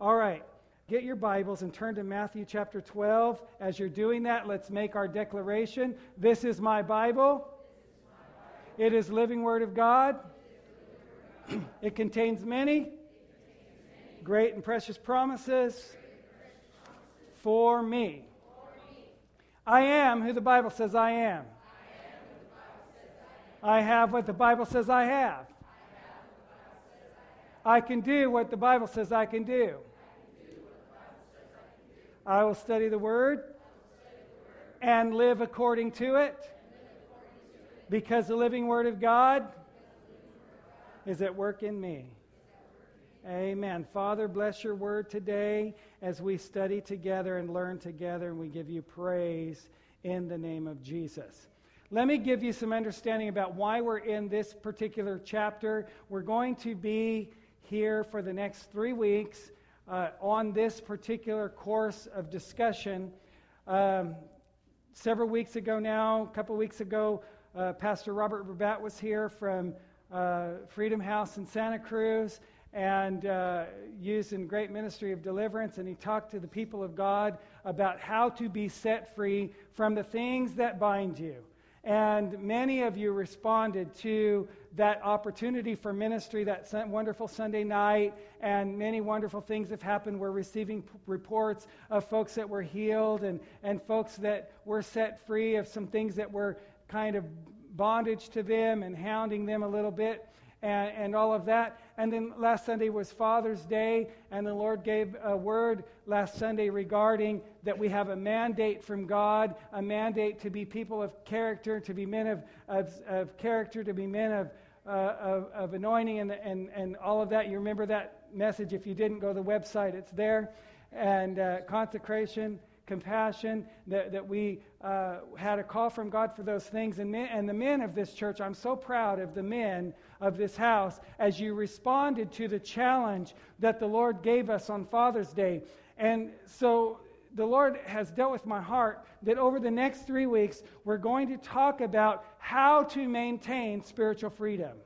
All right. Get your Bibles and turn to Matthew chapter 12. As you're doing that, let's make our declaration. This is my Bible. It is living word of God. it contains many great and precious promises for me. I am who the Bible says I am. I have what the Bible says I have. I can do what the Bible says I can do. I will study the Word and live according to it because the living Word of God is at work in me. Amen. Father, bless your word today as we study together and learn together, and we give you praise in the name of Jesus. Let me give you some understanding about why we're in this particular chapter. We're going to be here for the next three weeks uh, on this particular course of discussion. Um, several weeks ago now, a couple weeks ago, uh, Pastor Robert Rabat was here from uh, Freedom House in Santa Cruz and uh, used in great ministry of deliverance. And he talked to the people of God about how to be set free from the things that bind you. And many of you responded to that opportunity for ministry that wonderful Sunday night, and many wonderful things have happened. We're receiving p- reports of folks that were healed and, and folks that were set free of some things that were kind of bondage to them and hounding them a little bit and, and all of that. And then last Sunday was Father's Day, and the Lord gave a word last Sunday regarding that we have a mandate from God, a mandate to be people of character, to be men of, of, of character, to be men of, uh, of, of, anointing, and, and, and all of that. You remember that message. If you didn't, go to the website, it's there. And uh, consecration compassion, that, that we uh, had a call from God for those things. And, men, and the men of this church, I'm so proud of the men of this house as you responded to the challenge that the Lord gave us on Father's Day. And so the Lord has dealt with my heart that over the next three weeks, we're going to talk about how to maintain spiritual freedom.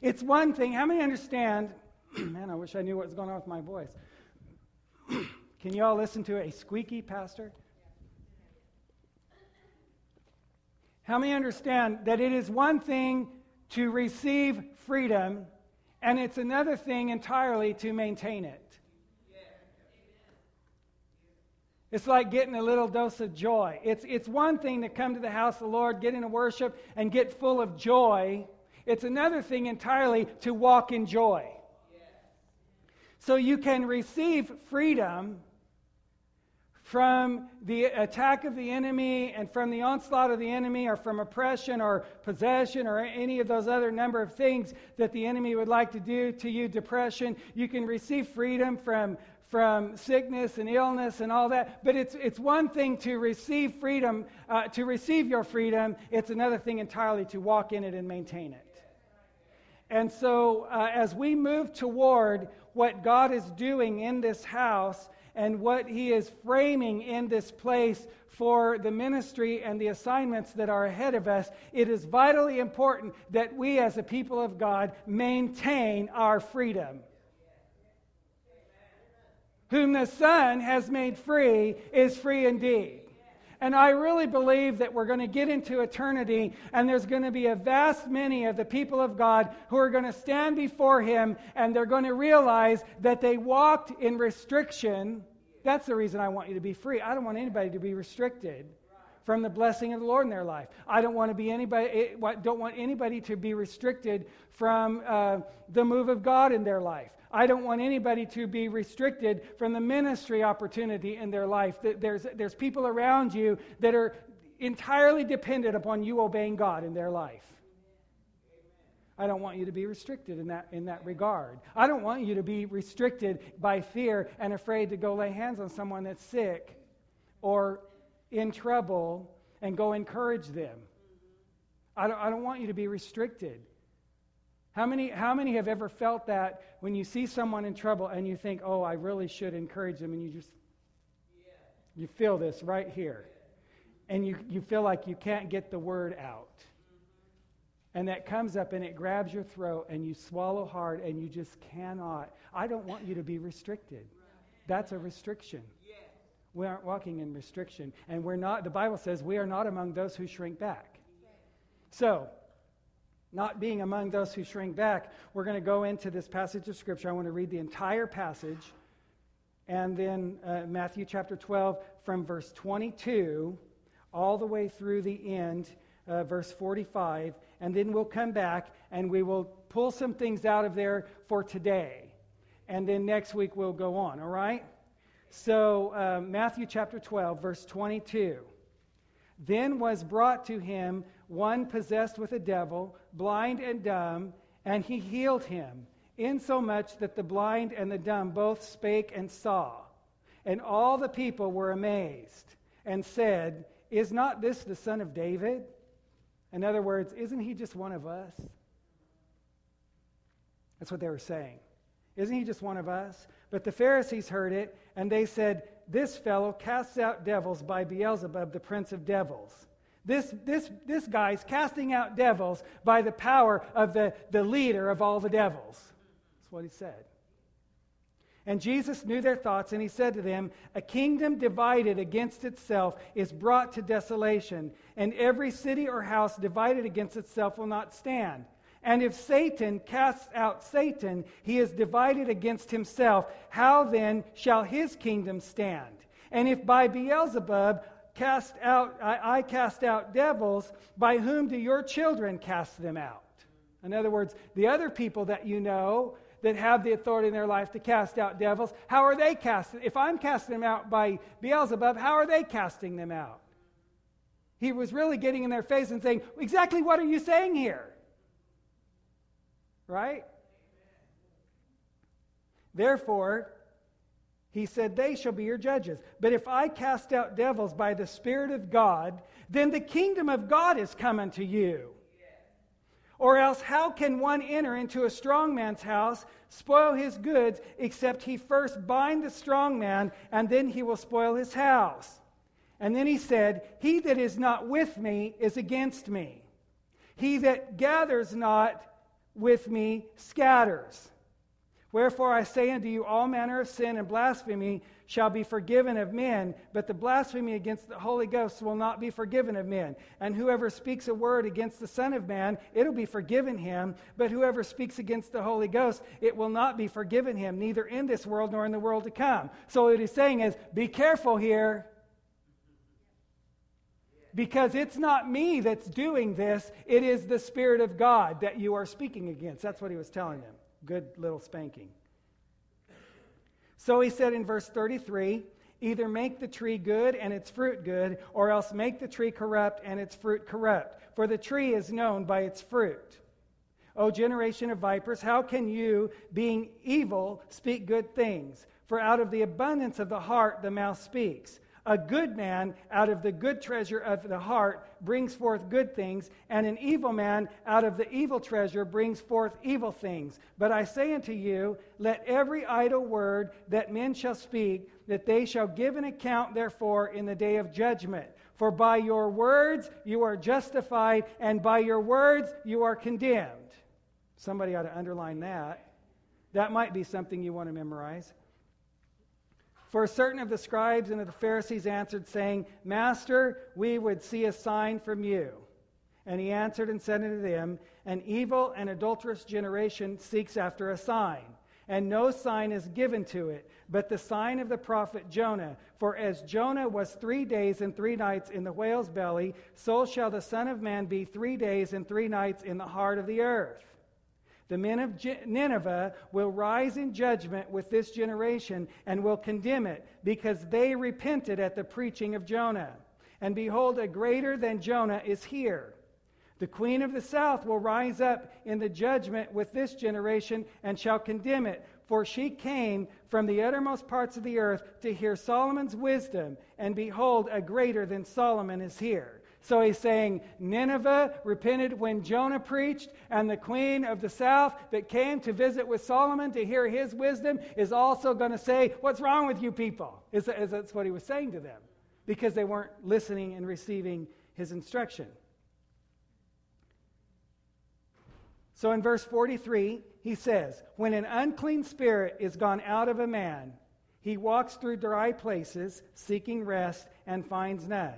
It's one thing, how many understand? Man, I wish I knew what was going on with my voice. Can you all listen to a squeaky pastor? How many understand that it is one thing to receive freedom, and it's another thing entirely to maintain it? It's like getting a little dose of joy. It's, it's one thing to come to the house of the Lord, get into worship, and get full of joy. It's another thing entirely to walk in joy. So you can receive freedom from the attack of the enemy and from the onslaught of the enemy or from oppression or possession or any of those other number of things that the enemy would like to do to you depression you can receive freedom from from sickness and illness and all that. But it's it's one thing to receive freedom uh, to receive your freedom. It's another thing entirely to walk in it and maintain it. And so uh, as we move toward what god is doing in this house and what He is framing in this place for the ministry and the assignments that are ahead of us, it is vitally important that we as a people of God maintain our freedom. Whom the Son has made free is free indeed. And I really believe that we're going to get into eternity, and there's going to be a vast many of the people of God who are going to stand before Him, and they're going to realize that they walked in restriction. That's the reason I want you to be free. I don't want anybody to be restricted from the blessing of the Lord in their life. I don't want to be anybody. Eh, don't want anybody to be restricted from uh, the move of God in their life. I don't want anybody to be restricted from the ministry opportunity in their life. There's, there's people around you that are entirely dependent upon you obeying God in their life. I don't want you to be restricted in that, in that regard. I don't want you to be restricted by fear and afraid to go lay hands on someone that's sick or in trouble and go encourage them. I don't, I don't want you to be restricted. How many, how many have ever felt that when you see someone in trouble and you think, oh, I really should encourage them, and you just, you feel this right here. And you, you feel like you can't get the word out. and that comes up and it grabs your throat and you swallow hard and you just cannot. I don't want you to be restricted. That's a restriction. We aren't walking in restriction. And we're not, the Bible says, we are not among those who shrink back. So, not being among those who shrink back, we're going to go into this passage of Scripture. I want to read the entire passage. And then uh, Matthew chapter 12, from verse 22 all the way through the end, uh, verse 45. And then we'll come back and we will pull some things out of there for today. And then next week we'll go on, all right? So, uh, Matthew chapter 12, verse 22. Then was brought to him one possessed with a devil, blind and dumb, and he healed him, insomuch that the blind and the dumb both spake and saw. And all the people were amazed and said, Is not this the son of David? In other words, isn't he just one of us? That's what they were saying. Isn't he just one of us? But the Pharisees heard it, and they said, This fellow casts out devils by Beelzebub, the prince of devils. This, this, this guy's casting out devils by the power of the, the leader of all the devils. That's what he said. And Jesus knew their thoughts, and he said to them, A kingdom divided against itself is brought to desolation, and every city or house divided against itself will not stand. And if Satan casts out Satan, he is divided against himself. How then shall his kingdom stand? And if by Beelzebub cast out, I, I cast out devils, by whom do your children cast them out? In other words, the other people that you know that have the authority in their life to cast out devils, how are they casting? If I'm casting them out by Beelzebub, how are they casting them out? He was really getting in their face and saying, Exactly what are you saying here? Right? Therefore, he said, They shall be your judges. But if I cast out devils by the Spirit of God, then the kingdom of God is come unto you. Or else, how can one enter into a strong man's house, spoil his goods, except he first bind the strong man, and then he will spoil his house? And then he said, He that is not with me is against me. He that gathers not with me scatters. Wherefore I say unto you, all manner of sin and blasphemy shall be forgiven of men, but the blasphemy against the Holy Ghost will not be forgiven of men. And whoever speaks a word against the Son of Man, it'll be forgiven him, but whoever speaks against the Holy Ghost, it will not be forgiven him, neither in this world nor in the world to come. So what he's saying is, be careful here. Because it's not me that's doing this, it is the Spirit of God that you are speaking against. That's what he was telling them. Good little spanking. So he said in verse 33 either make the tree good and its fruit good, or else make the tree corrupt and its fruit corrupt. For the tree is known by its fruit. O generation of vipers, how can you, being evil, speak good things? For out of the abundance of the heart the mouth speaks. A good man out of the good treasure of the heart brings forth good things, and an evil man out of the evil treasure brings forth evil things. But I say unto you, let every idle word that men shall speak, that they shall give an account therefore in the day of judgment. For by your words you are justified, and by your words you are condemned. Somebody ought to underline that. That might be something you want to memorize. For certain of the scribes and of the Pharisees answered, saying, Master, we would see a sign from you. And he answered and said unto them, An evil and adulterous generation seeks after a sign, and no sign is given to it, but the sign of the prophet Jonah. For as Jonah was three days and three nights in the whale's belly, so shall the Son of Man be three days and three nights in the heart of the earth. The men of Nineveh will rise in judgment with this generation and will condemn it because they repented at the preaching of Jonah. And behold, a greater than Jonah is here. The queen of the south will rise up in the judgment with this generation and shall condemn it, for she came from the uttermost parts of the earth to hear Solomon's wisdom, and behold, a greater than Solomon is here. So he's saying Nineveh repented when Jonah preached, and the queen of the south that came to visit with Solomon to hear his wisdom is also going to say, What's wrong with you people? Is, that's what he was saying to them because they weren't listening and receiving his instruction. So in verse 43, he says, When an unclean spirit is gone out of a man, he walks through dry places, seeking rest, and finds none.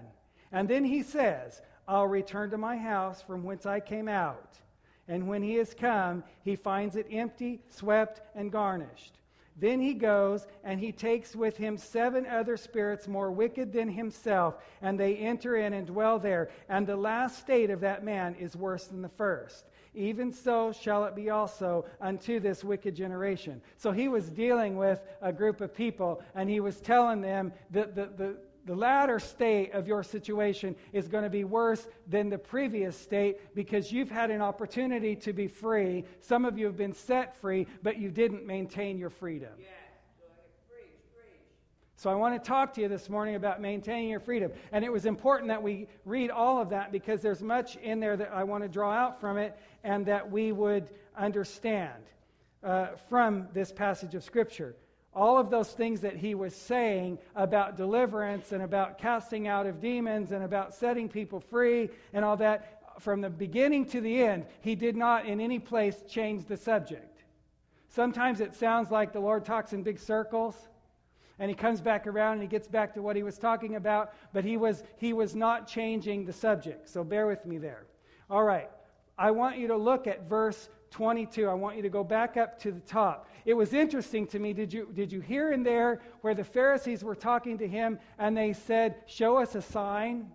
And then he says, I'll return to my house from whence I came out. And when he has come, he finds it empty, swept, and garnished. Then he goes and he takes with him seven other spirits more wicked than himself, and they enter in and dwell there. And the last state of that man is worse than the first. Even so shall it be also unto this wicked generation. So he was dealing with a group of people, and he was telling them that the, the, the latter state of your situation is going to be worse than the previous state because you've had an opportunity to be free. Some of you have been set free, but you didn't maintain your freedom. Yeah. So I want to talk to you this morning about maintaining your freedom. And it was important that we read all of that because there's much in there that I want to draw out from it and that we would understand uh, from this passage of Scripture. All of those things that he was saying about deliverance and about casting out of demons and about setting people free and all that, from the beginning to the end, he did not in any place change the subject. Sometimes it sounds like the Lord talks in big circles and he comes back around and he gets back to what he was talking about, but he was, he was not changing the subject. So bear with me there. All right. I want you to look at verse 22. I want you to go back up to the top. It was interesting to me. Did you, did you hear in there where the Pharisees were talking to him and they said, Show us a sign?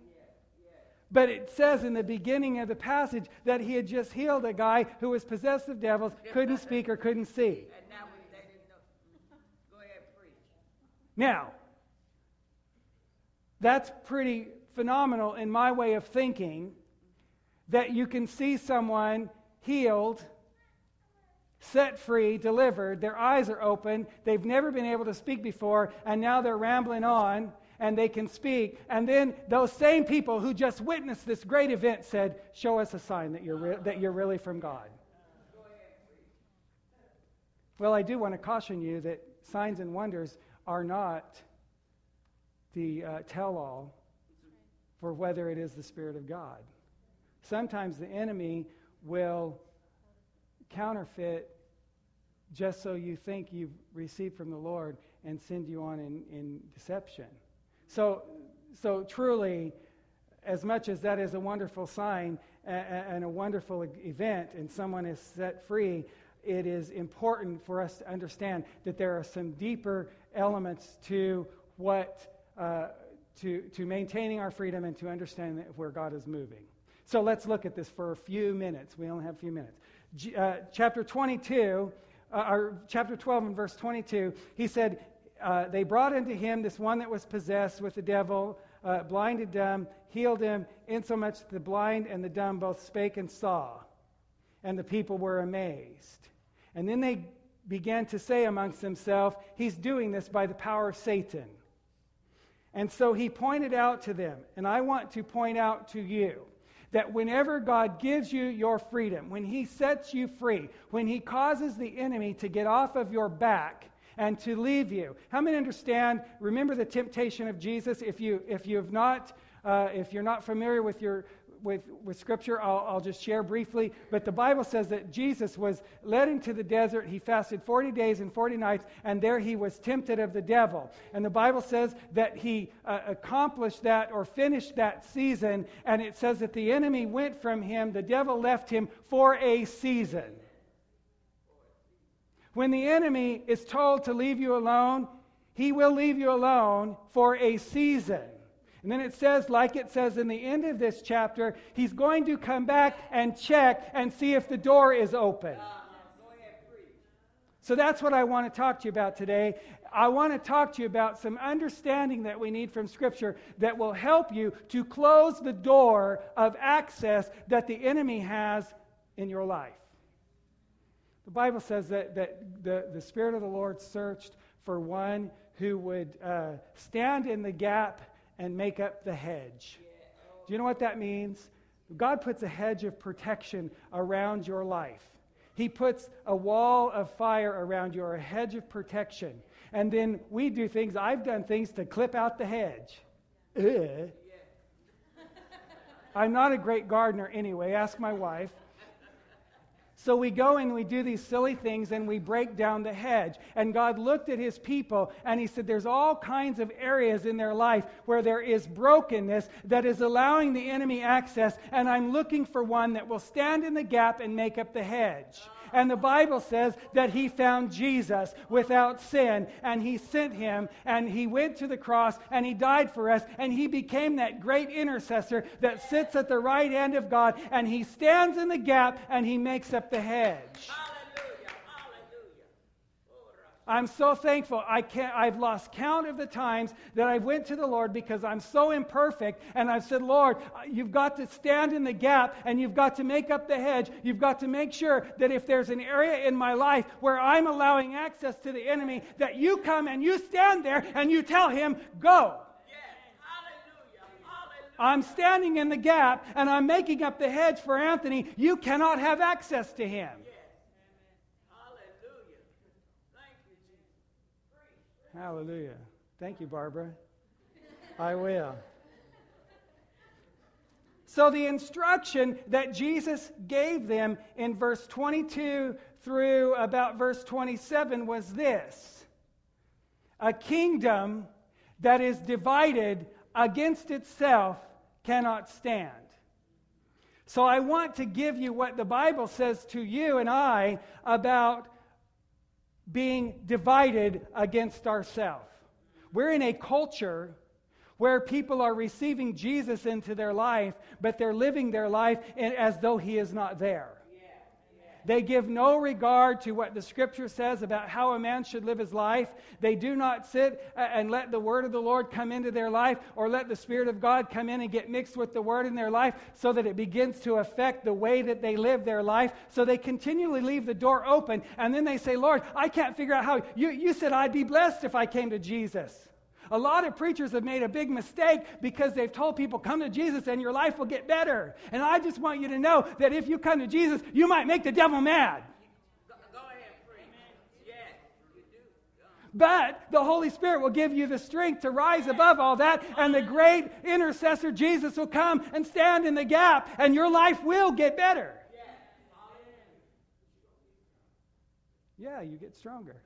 But it says in the beginning of the passage that he had just healed a guy who was possessed of devils, couldn't speak or couldn't see. Now, that's pretty phenomenal in my way of thinking that you can see someone healed, set free, delivered, their eyes are open, they've never been able to speak before, and now they're rambling on and they can speak. And then those same people who just witnessed this great event said, Show us a sign that you're, re- that you're really from God. Well, I do want to caution you that signs and wonders are not the uh, tell all for whether it is the Spirit of God. Sometimes the enemy will counterfeit just so you think you've received from the Lord and send you on in, in deception. So, so truly, as much as that is a wonderful sign and a wonderful event and someone is set free, it is important for us to understand that there are some deeper elements to what uh, to, to maintaining our freedom and to understand where God is moving. So let's look at this for a few minutes. We only have a few minutes. Uh, chapter 22, uh, or chapter 12 and verse 22, he said, uh, They brought unto him this one that was possessed with the devil, uh, blind and dumb, healed him, insomuch that the blind and the dumb both spake and saw. And the people were amazed. And then they began to say amongst themselves, He's doing this by the power of Satan. And so he pointed out to them, and I want to point out to you that whenever God gives you your freedom, when He sets you free, when He causes the enemy to get off of your back and to leave you, how many understand? Remember the temptation of Jesus. If you if you have not, uh, if you're not familiar with your with, with Scripture, I'll, I'll just share briefly. But the Bible says that Jesus was led into the desert. He fasted 40 days and 40 nights, and there he was tempted of the devil. And the Bible says that he uh, accomplished that or finished that season, and it says that the enemy went from him, the devil left him for a season. When the enemy is told to leave you alone, he will leave you alone for a season. And then it says, like it says in the end of this chapter, he's going to come back and check and see if the door is open. So that's what I want to talk to you about today. I want to talk to you about some understanding that we need from Scripture that will help you to close the door of access that the enemy has in your life. The Bible says that, that the, the Spirit of the Lord searched for one who would uh, stand in the gap and make up the hedge. Do you know what that means? God puts a hedge of protection around your life. He puts a wall of fire around you or a hedge of protection. And then we do things, I've done things to clip out the hedge. Eh. Ugh. I'm not a great gardener anyway, ask my wife. So we go and we do these silly things and we break down the hedge. And God looked at his people and he said, There's all kinds of areas in their life where there is brokenness that is allowing the enemy access. And I'm looking for one that will stand in the gap and make up the hedge. And the Bible says that he found Jesus without sin, and he sent him, and he went to the cross, and he died for us, and he became that great intercessor that sits at the right hand of God, and he stands in the gap, and he makes up the hedge. I'm so thankful. I can't, I've lost count of the times that I've went to the Lord because I'm so imperfect. And I've said, Lord, uh, you've got to stand in the gap and you've got to make up the hedge. You've got to make sure that if there's an area in my life where I'm allowing access to the enemy, that you come and you stand there and you tell him, go. I'm standing in the gap and I'm making up the hedge for Anthony. You cannot have access to him. Hallelujah. Thank you, Barbara. I will. So, the instruction that Jesus gave them in verse 22 through about verse 27 was this A kingdom that is divided against itself cannot stand. So, I want to give you what the Bible says to you and I about being divided against ourselves. We're in a culture where people are receiving Jesus into their life, but they're living their life as though he is not there. They give no regard to what the scripture says about how a man should live his life. They do not sit uh, and let the word of the Lord come into their life or let the Spirit of God come in and get mixed with the word in their life so that it begins to affect the way that they live their life. So they continually leave the door open and then they say, Lord, I can't figure out how. You, you said I'd be blessed if I came to Jesus. A lot of preachers have made a big mistake because they've told people, come to Jesus and your life will get better. And I just want you to know that if you come to Jesus, you might make the devil mad. But the Holy Spirit will give you the strength to rise above all that, and the great intercessor Jesus will come and stand in the gap, and your life will get better. Yeah, you get stronger.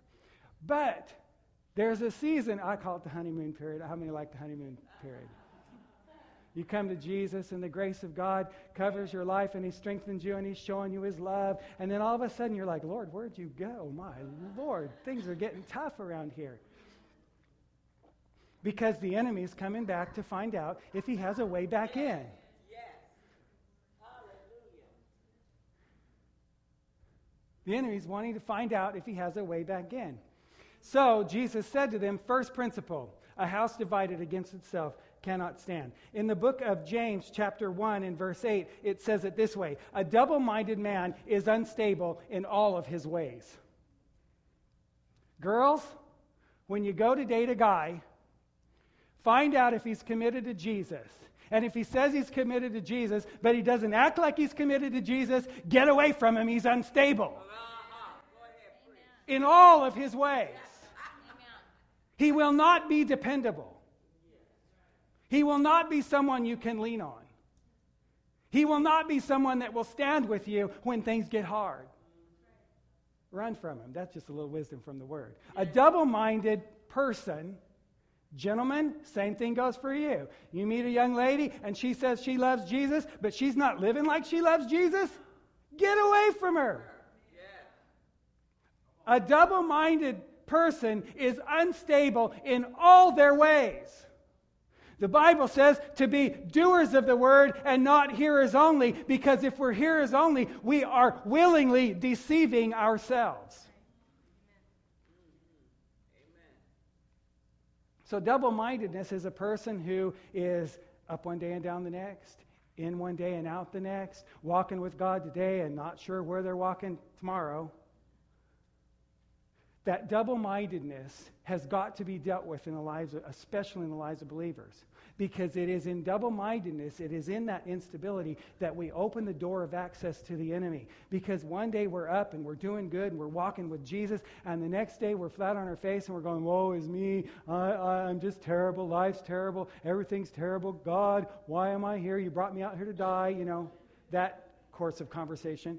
But there's a season, I call it the honeymoon period. How many like the honeymoon period? You come to Jesus, and the grace of God covers your life, and He strengthens you, and He's showing you His love. And then all of a sudden, you're like, Lord, where'd you go? My Lord, things are getting tough around here. Because the enemy's coming back to find out if he has a way back in. The enemy's wanting to find out if he has a way back in. So Jesus said to them, First principle, a house divided against itself cannot stand. In the book of James, chapter 1, and verse 8, it says it this way A double minded man is unstable in all of his ways. Girls, when you go to date a guy, find out if he's committed to Jesus. And if he says he's committed to Jesus, but he doesn't act like he's committed to Jesus, get away from him. He's unstable in all of his ways. He will not be dependable. He will not be someone you can lean on. He will not be someone that will stand with you when things get hard. Run from him. That's just a little wisdom from the word. A double minded person, gentlemen, same thing goes for you. You meet a young lady and she says she loves Jesus, but she's not living like she loves Jesus. Get away from her. A double minded person is unstable in all their ways. The Bible says to be doers of the word and not hearers only, because if we're hearers only, we are willingly deceiving ourselves. So, double mindedness is a person who is up one day and down the next, in one day and out the next, walking with God today and not sure where they're walking tomorrow that double mindedness has got to be dealt with in the lives, of, especially in the lives of believers. Because it is in double mindedness, it is in that instability that we open the door of access to the enemy. Because one day we're up and we're doing good and we're walking with Jesus, and the next day we're flat on our face and we're going, Woe is me. I, am just terrible. Life's terrible. Everything's terrible. God, why am I here? You brought me out here to die. You know, that course of conversation.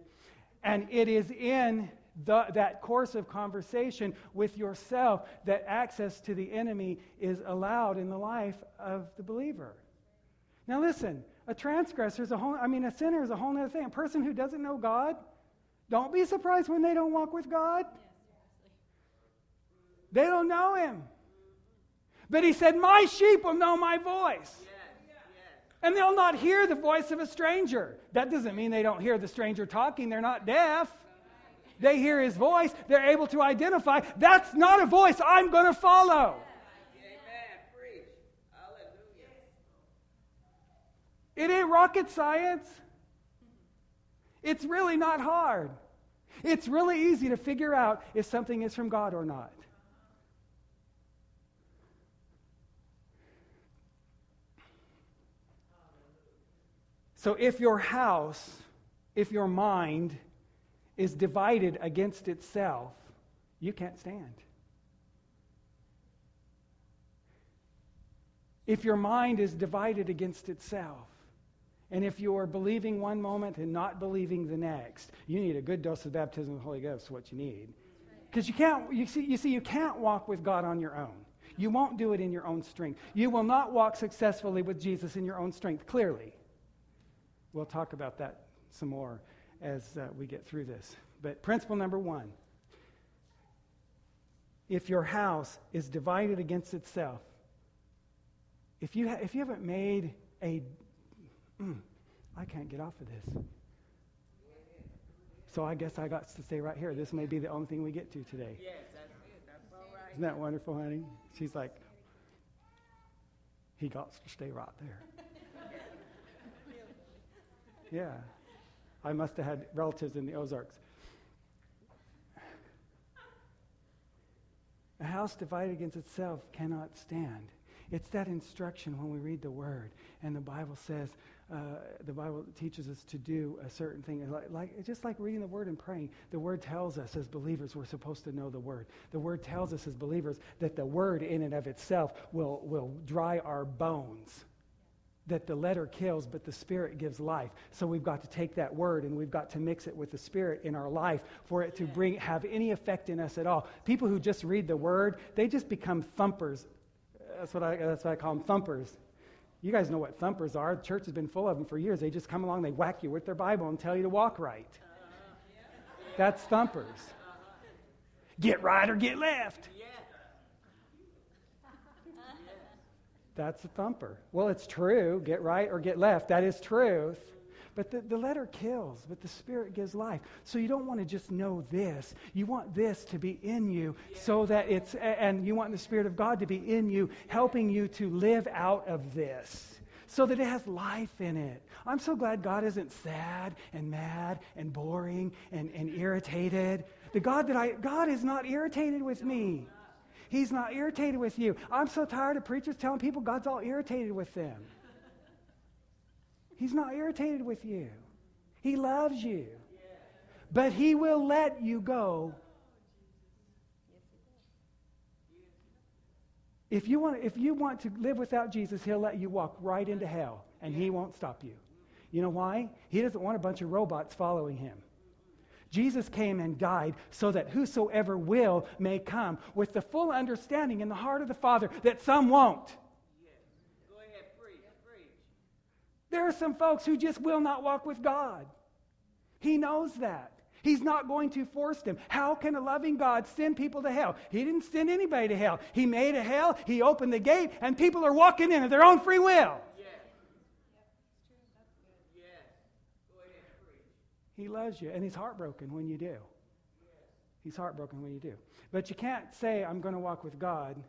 And it is in the, that course of conversation with yourself that access to the enemy is allowed in the life of the believer. Now, listen, a transgressor is a whole, I mean, a sinner is a whole other thing. A person who doesn't know God, don't be surprised when they don't walk with God. They don't know Him. But He said, My sheep will know my voice. And they'll not hear the voice of a stranger. That doesn't mean they don't hear the stranger talking, they're not deaf. They hear his voice, they're able to identify that's not a voice I'm going to follow. It ain't rocket science. It's really not hard. It's really easy to figure out if something is from God or not. So if your house, if your mind is divided against itself, you can't stand. If your mind is divided against itself, and if you are believing one moment and not believing the next, you need a good dose of baptism of the Holy Ghost, what you need. Because you can't, you see, you see, you can't walk with God on your own. You won't do it in your own strength. You will not walk successfully with Jesus in your own strength, clearly. We'll talk about that some more as uh, we get through this. But principle number one if your house is divided against itself, if you, ha- if you haven't made a, mm, I can't get off of this. So I guess I got to stay right here. This may be the only thing we get to today. Yes, that's it. That's all right. Isn't that wonderful, honey? She's like, he got to stay right there. Yeah. I must have had relatives in the Ozarks. A house divided against itself cannot stand. It's that instruction when we read the Word, and the Bible says, uh, the Bible teaches us to do a certain thing. Like, like, just like reading the Word and praying, the Word tells us as believers we're supposed to know the Word. The Word tells us as believers that the Word in and of itself will, will dry our bones that the letter kills, but the Spirit gives life. So we've got to take that word and we've got to mix it with the Spirit in our life for it to bring have any effect in us at all. People who just read the word, they just become thumpers. That's what I, that's what I call them, thumpers. You guys know what thumpers are. The church has been full of them for years. They just come along, they whack you with their Bible and tell you to walk right. Uh-huh. That's thumpers. Uh-huh. Get right or get left. That's a thumper. Well, it's true. Get right or get left. That is truth. But the, the letter kills, but the Spirit gives life. So you don't want to just know this. You want this to be in you so that it's, and you want the Spirit of God to be in you, helping you to live out of this so that it has life in it. I'm so glad God isn't sad and mad and boring and, and irritated. The God that I, God is not irritated with me. He's not irritated with you. I'm so tired of preachers telling people God's all irritated with them. He's not irritated with you. He loves you. But He will let you go. If you, want, if you want to live without Jesus, He'll let you walk right into hell, and He won't stop you. You know why? He doesn't want a bunch of robots following Him. Jesus came and died so that whosoever will may come with the full understanding in the heart of the Father that some won't. Ahead, preach, preach. There are some folks who just will not walk with God. He knows that. He's not going to force them. How can a loving God send people to hell? He didn't send anybody to hell. He made a hell, He opened the gate, and people are walking in of their own free will. He loves you, and he's heartbroken when you do. He's heartbroken when you do. But you can't say, I'm going to walk with God,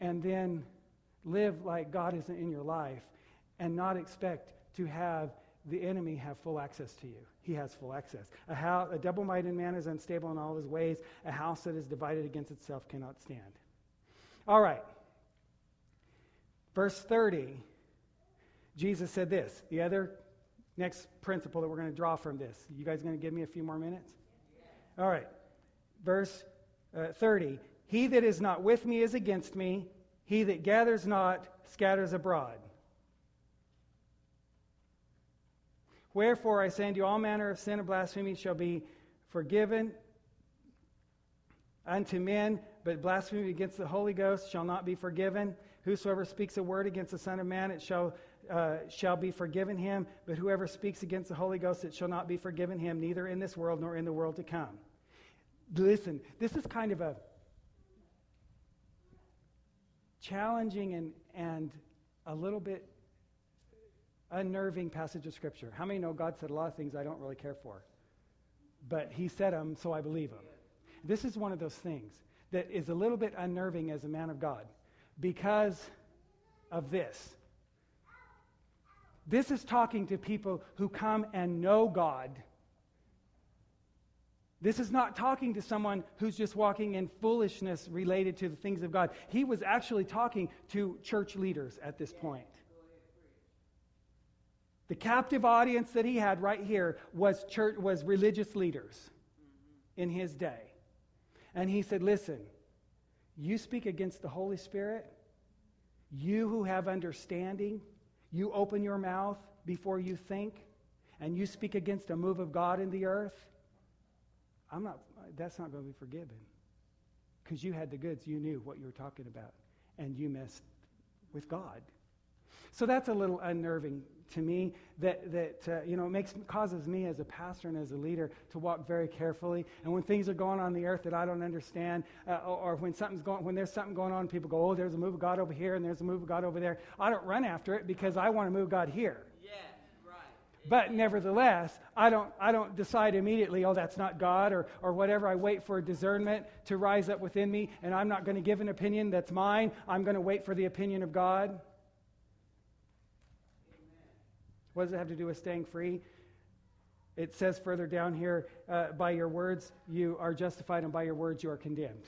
and then live like God isn't in your life and not expect to have the enemy have full access to you. He has full access. A, house, a double minded man is unstable in all his ways. A house that is divided against itself cannot stand. All right. Verse 30, Jesus said this. The other Next principle that we're going to draw from this. You guys going to give me a few more minutes? All right. Verse uh, 30. He that is not with me is against me. He that gathers not scatters abroad. Wherefore I say unto you, all manner of sin and blasphemy shall be forgiven unto men, but blasphemy against the Holy Ghost shall not be forgiven. Whosoever speaks a word against the Son of Man, it shall, uh, shall be forgiven him. But whoever speaks against the Holy Ghost, it shall not be forgiven him, neither in this world nor in the world to come. Listen, this is kind of a challenging and, and a little bit unnerving passage of Scripture. How many know God said a lot of things I don't really care for? But He said them, so I believe them. This is one of those things that is a little bit unnerving as a man of God because of this. This is talking to people who come and know God. This is not talking to someone who's just walking in foolishness related to the things of God. He was actually talking to church leaders at this point. The captive audience that he had right here was church was religious leaders in his day. And he said, "Listen, you speak against the Holy Spirit, you who have understanding, you open your mouth before you think, and you speak against a move of God in the earth. I'm not that's not going to be forgiven. Because you had the goods, you knew what you were talking about, and you messed with God. So that's a little unnerving to me that, that uh, you know, makes, causes me as a pastor and as a leader to walk very carefully. And when things are going on the earth that I don't understand, uh, or, or, when, something's going, when there's something going on, people go, oh, there's a move of God over here and there's a move of God over there. I don't run after it because I want to move God here. Yes, right. But nevertheless, I don't, I don't decide immediately, oh, that's not God or, or whatever. I wait for discernment to rise up within me, and I'm not going to give an opinion that's mine. I'm going to wait for the opinion of God. What does it have to do with staying free? It says further down here, uh, by your words you are justified, and by your words you are condemned.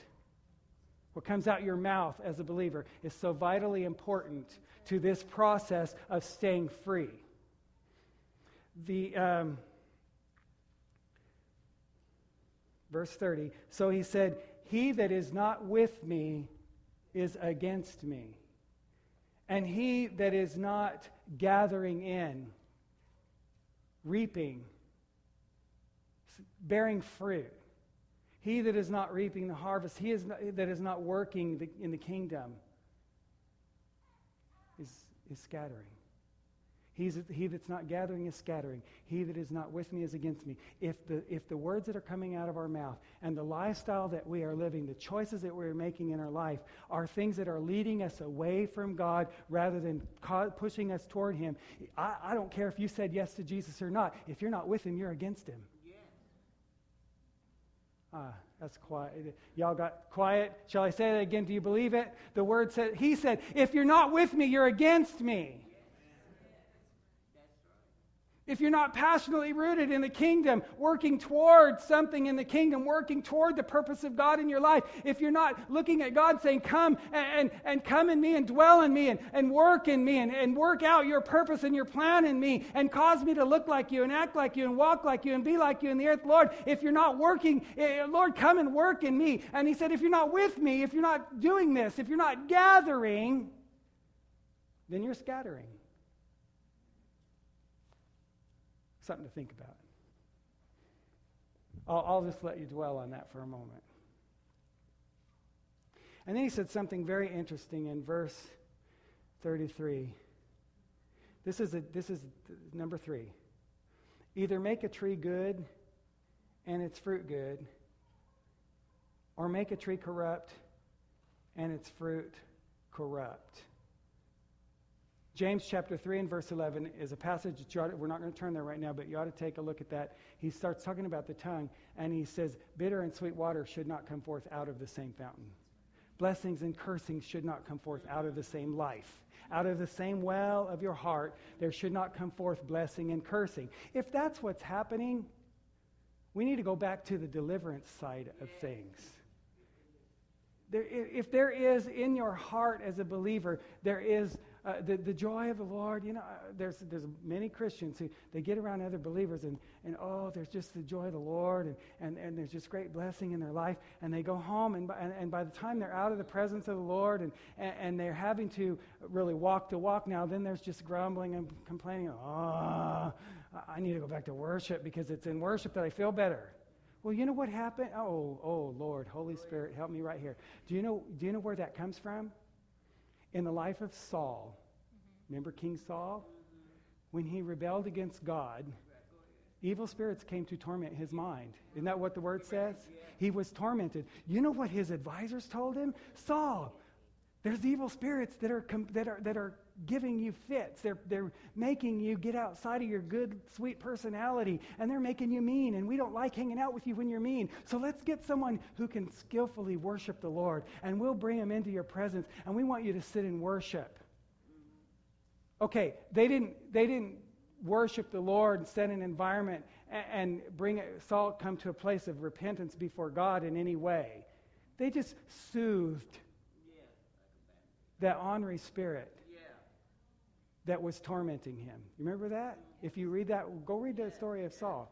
What comes out your mouth as a believer is so vitally important to this process of staying free. The um, verse 30. So he said, He that is not with me is against me. And he that is not gathering in reaping, bearing fruit. He that is not reaping the harvest, he is not, that is not working the, in the kingdom, is, is scattering. He's, he that's not gathering is scattering. He that is not with me is against me. If the, if the words that are coming out of our mouth and the lifestyle that we are living, the choices that we're making in our life, are things that are leading us away from God rather than pushing us toward Him, I, I don't care if you said yes to Jesus or not. If you're not with Him, you're against Him. Ah, that's quiet. Y'all got quiet. Shall I say that again? Do you believe it? The word said, He said, if you're not with me, you're against me if you're not passionately rooted in the kingdom, working toward something in the kingdom, working toward the purpose of God in your life, if you're not looking at God saying, Come and, and, and come in me and dwell in me and, and work in me and, and work out your purpose and your plan in me and cause me to look like you and act like you and walk like you and be like you in the earth, Lord, if you're not working, eh, Lord, come and work in me. And He said, If you're not with me, if you're not doing this, if you're not gathering, then you're scattering. Something to think about. I'll, I'll just let you dwell on that for a moment. And then he said something very interesting in verse 33. This is, a, this is number three. Either make a tree good and its fruit good, or make a tree corrupt and its fruit corrupt. James chapter 3 and verse 11 is a passage that to, we're not going to turn there right now, but you ought to take a look at that. He starts talking about the tongue, and he says, Bitter and sweet water should not come forth out of the same fountain. Blessings and cursings should not come forth out of the same life. Out of the same well of your heart, there should not come forth blessing and cursing. If that's what's happening, we need to go back to the deliverance side of things. There, if there is in your heart as a believer, there is uh, the, the joy of the Lord, you know, uh, there's, there's many Christians who they get around other believers and, and oh, there's just the joy of the Lord and, and, and there's just great blessing in their life. And they go home and by, and, and by the time they're out of the presence of the Lord and, and, and they're having to really walk the walk now, then there's just grumbling and complaining. Oh, I need to go back to worship because it's in worship that I feel better. Well, you know what happened? Oh, oh, Lord, Holy Spirit, help me right here. Do you know, do you know where that comes from? In the life of Saul. Remember King Saul? When he rebelled against God, evil spirits came to torment his mind. Isn't that what the word says? He was tormented. You know what his advisors told him? Saul, there's evil spirits that are, that are, that are giving you fits. They're, they're making you get outside of your good, sweet personality, and they're making you mean, and we don't like hanging out with you when you're mean. So let's get someone who can skillfully worship the Lord, and we'll bring them into your presence, and we want you to sit and worship. Okay, they didn't, they didn't worship the Lord and set an environment and, and bring it, Saul come to a place of repentance before God in any way. They just soothed that ornery spirit that was tormenting him. Remember that? If you read that, go read the story of Saul.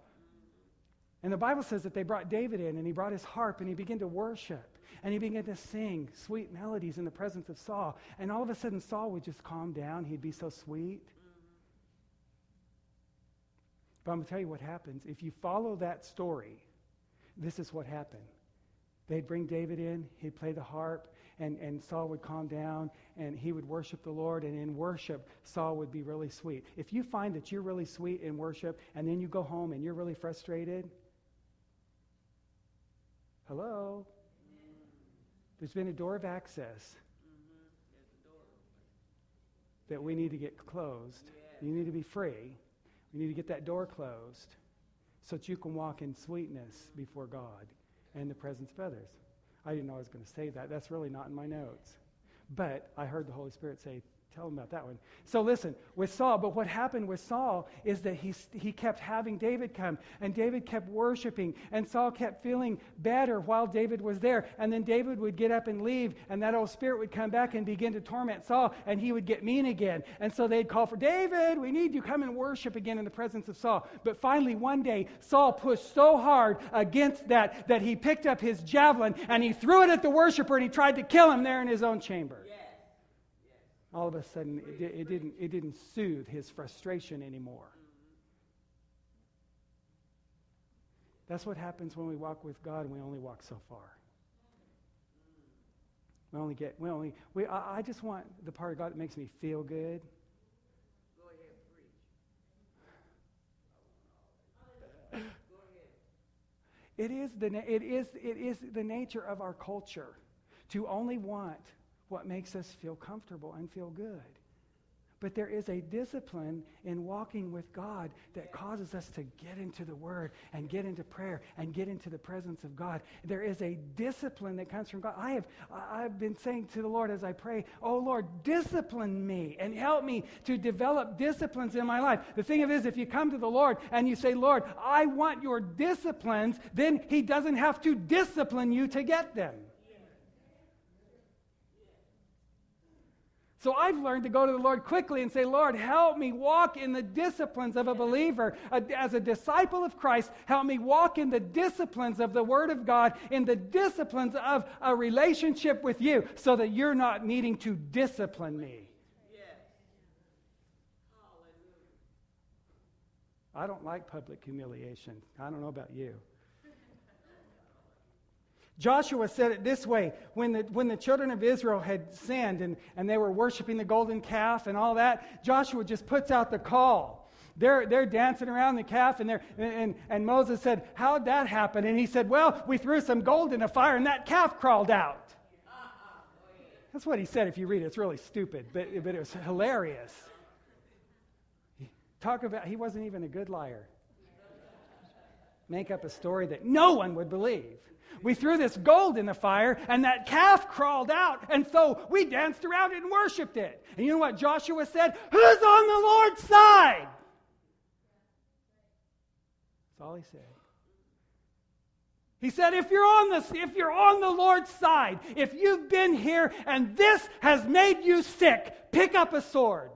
And the Bible says that they brought David in and he brought his harp and he began to worship and he began to sing sweet melodies in the presence of Saul. And all of a sudden, Saul would just calm down. He'd be so sweet. But I'm going to tell you what happens. If you follow that story, this is what happened. They'd bring David in, he'd play the harp, and, and Saul would calm down and he would worship the Lord. And in worship, Saul would be really sweet. If you find that you're really sweet in worship and then you go home and you're really frustrated, hello? There's been a door of access that we need to get closed. You need to be free. We need to get that door closed so that you can walk in sweetness before God and the presence of others. I didn't know I was going to say that. That's really not in my notes. But I heard the Holy Spirit say, Tell him about that one. So listen, with Saul, but what happened with Saul is that he, he kept having David come, and David kept worshiping, and Saul kept feeling better while David was there. And then David would get up and leave, and that old spirit would come back and begin to torment Saul, and he would get mean again. And so they'd call for David, we need you come and worship again in the presence of Saul. But finally, one day, Saul pushed so hard against that that he picked up his javelin and he threw it at the worshiper and he tried to kill him there in his own chamber all of a sudden it, it, didn't, it didn't soothe his frustration anymore. That's what happens when we walk with God and we only walk so far. We only get, we only, we, I, I just want the part of God that makes me feel good. Go ahead, preach. It is, the, it, is, it is the nature of our culture to only want what makes us feel comfortable and feel good. But there is a discipline in walking with God that causes us to get into the Word and get into prayer and get into the presence of God. There is a discipline that comes from God. I have I've been saying to the Lord as I pray, "Oh Lord, discipline me and help me to develop disciplines in my life." The thing is, if you come to the Lord and you say, "Lord, I want your disciplines," then He doesn't have to discipline you to get them. So I've learned to go to the Lord quickly and say, Lord, help me walk in the disciplines of a believer. As a disciple of Christ, help me walk in the disciplines of the Word of God, in the disciplines of a relationship with you, so that you're not needing to discipline me. I don't like public humiliation. I don't know about you. Joshua said it this way when the, when the children of Israel had sinned and, and they were worshiping the golden calf and all that, Joshua just puts out the call. They're, they're dancing around the calf, and, they're, and, and Moses said, How'd that happen? And he said, Well, we threw some gold in a fire, and that calf crawled out. That's what he said if you read it. It's really stupid, but, but it was hilarious. Talk about, he wasn't even a good liar. Make up a story that no one would believe. We threw this gold in the fire, and that calf crawled out. And so we danced around it and worshiped it. And you know what Joshua said? Who's on the Lord's side? That's all he said. He said, if you're on the, if you're on the Lord's side, if you've been here and this has made you sick, pick up a sword.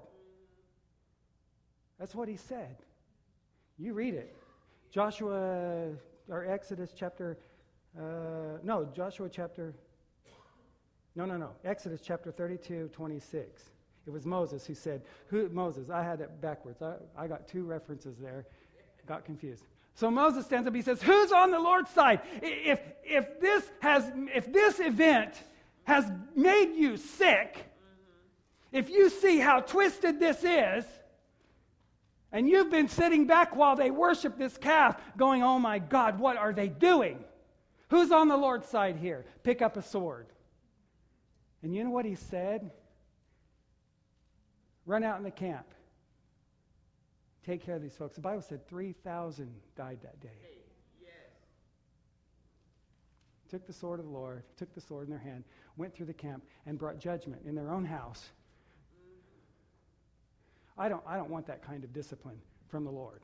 That's what he said. You read it. Joshua or Exodus chapter uh, no, Joshua chapter. No, no, no. Exodus chapter 32, 26. It was Moses who said, who, Moses, I had it backwards. I, I got two references there, got confused. So Moses stands up, he says, Who's on the Lord's side? If, if, this, has, if this event has made you sick, if you see how twisted this is, and you've been sitting back while they worship this calf, going, Oh my God, what are they doing? Who's on the Lord's side here? Pick up a sword. And you know what he said? Run out in the camp. Take care of these folks. The Bible said 3,000 died that day. Took the sword of the Lord, took the sword in their hand, went through the camp, and brought judgment in their own house. I don't, I don't want that kind of discipline from the Lord.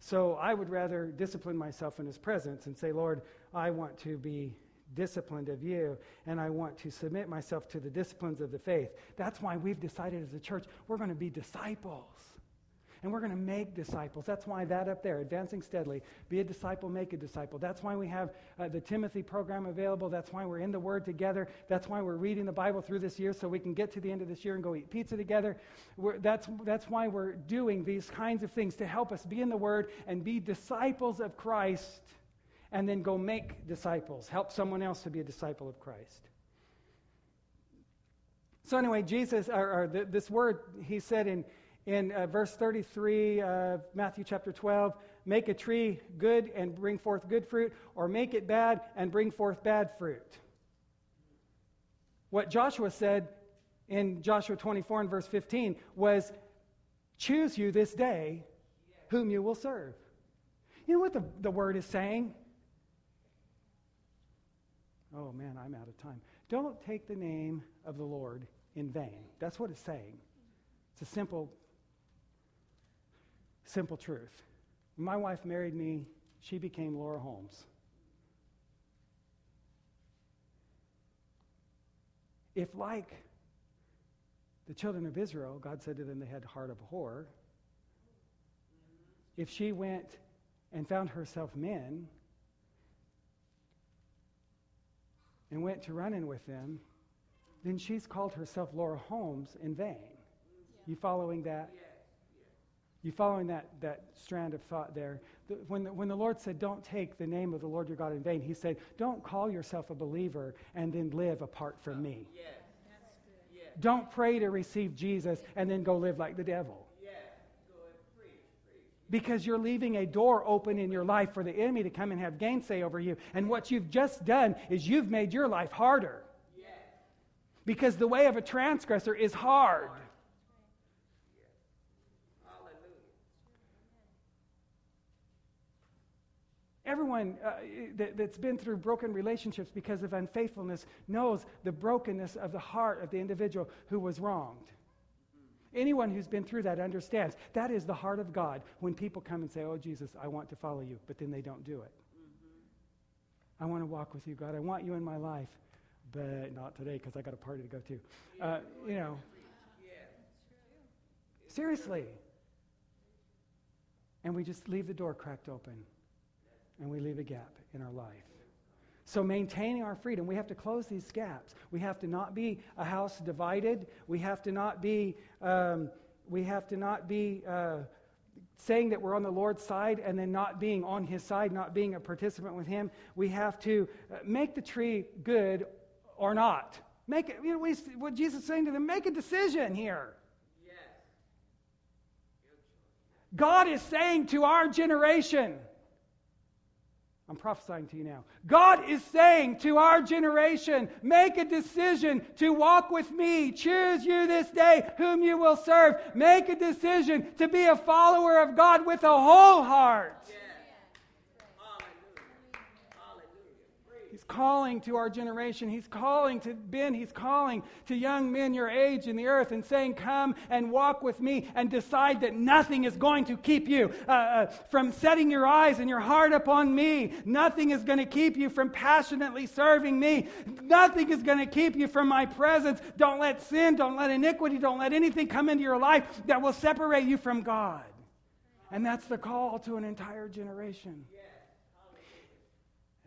So I would rather discipline myself in His presence and say, Lord, I want to be disciplined of you, and I want to submit myself to the disciplines of the faith. That's why we've decided as a church we're going to be disciples. And we're going to make disciples. That's why that up there, advancing steadily, be a disciple, make a disciple. That's why we have uh, the Timothy program available. That's why we're in the Word together. That's why we're reading the Bible through this year so we can get to the end of this year and go eat pizza together. We're, that's, that's why we're doing these kinds of things to help us be in the Word and be disciples of Christ and then go make disciples. Help someone else to be a disciple of Christ. So, anyway, Jesus, or, or the, this word, he said in, in uh, verse 33 of Matthew chapter 12 make a tree good and bring forth good fruit, or make it bad and bring forth bad fruit. What Joshua said in Joshua 24 and verse 15 was choose you this day whom you will serve. You know what the, the word is saying? Oh man, I'm out of time. Don't take the name of the Lord in vain. That's what it's saying. It's a simple, simple truth. When my wife married me, she became Laura Holmes. If, like the children of Israel, God said to them they had heart of whore, if she went and found herself men and went to running with them, then she's called herself Laura Holmes in vain. You following that? You following that, that strand of thought there? The, when, the, when the Lord said, Don't take the name of the Lord your God in vain, He said, Don't call yourself a believer and then live apart from me. Don't pray to receive Jesus and then go live like the devil. Because you're leaving a door open in your life for the enemy to come and have gainsay over you. And what you've just done is you've made your life harder. Because the way of a transgressor is hard. Everyone uh, that, that's been through broken relationships because of unfaithfulness knows the brokenness of the heart of the individual who was wronged. Anyone who's been through that understands that is the heart of God when people come and say, Oh, Jesus, I want to follow you, but then they don't do it. Mm-hmm. I want to walk with you, God. I want you in my life, but not today because I got a party to go to. Uh, you know, seriously. And we just leave the door cracked open and we leave a gap in our life. So, maintaining our freedom, we have to close these gaps. We have to not be a house divided. We have to not be, um, we have to not be uh, saying that we're on the Lord's side and then not being on His side, not being a participant with Him. We have to uh, make the tree good or not. Make it, you know, we, what Jesus is saying to them, make a decision here. Yes. God is saying to our generation, I'm prophesying to you now. God is saying to our generation, make a decision to walk with me. Choose you this day whom you will serve. Make a decision to be a follower of God with a whole heart. Yeah calling to our generation. He's calling to Ben. He's calling to young men your age in the earth and saying, Come and walk with me and decide that nothing is going to keep you uh, uh, from setting your eyes and your heart upon me. Nothing is going to keep you from passionately serving me. Nothing is going to keep you from my presence. Don't let sin, don't let iniquity, don't let anything come into your life that will separate you from God. And that's the call to an entire generation.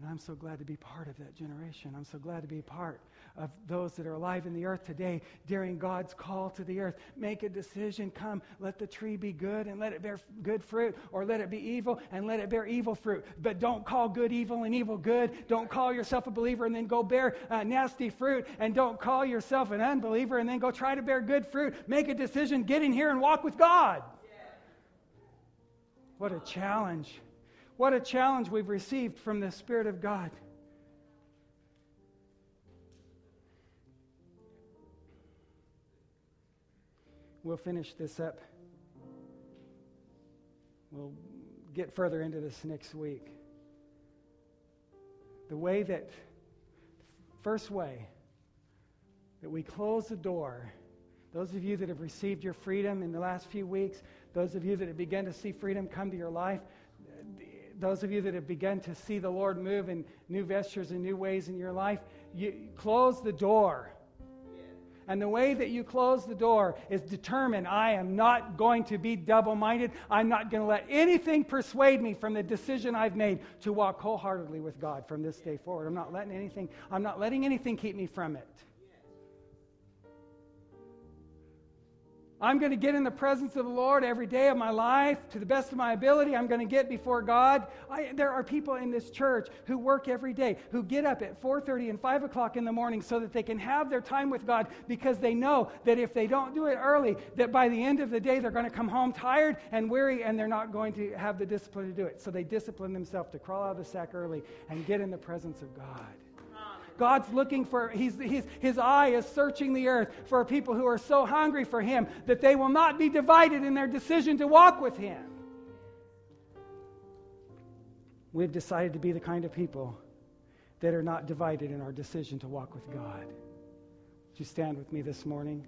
And I'm so glad to be part of that generation. I'm so glad to be part of those that are alive in the earth today during God's call to the earth. Make a decision. Come, let the tree be good and let it bear good fruit, or let it be evil and let it bear evil fruit. But don't call good evil and evil good. Don't call yourself a believer and then go bear uh, nasty fruit. And don't call yourself an unbeliever and then go try to bear good fruit. Make a decision. Get in here and walk with God. What a challenge. What a challenge we've received from the Spirit of God. We'll finish this up. We'll get further into this next week. The way that, first way that we close the door, those of you that have received your freedom in the last few weeks, those of you that have begun to see freedom come to your life, those of you that have begun to see the Lord move in new vestures and new ways in your life, you close the door. And the way that you close the door is determine I am not going to be double minded. I'm not going to let anything persuade me from the decision I've made to walk wholeheartedly with God from this day forward. I'm not letting anything, I'm not letting anything keep me from it. I'm going to get in the presence of the Lord every day of my life to the best of my ability. I'm going to get before God. I, there are people in this church who work every day, who get up at 4:30 and 5 o'clock in the morning so that they can have their time with God because they know that if they don't do it early, that by the end of the day they're going to come home tired and weary and they're not going to have the discipline to do it. So they discipline themselves to crawl out of the sack early and get in the presence of God. God's looking for, he's, he's, his eye is searching the earth for people who are so hungry for him that they will not be divided in their decision to walk with him. We've decided to be the kind of people that are not divided in our decision to walk with God. Would you stand with me this morning?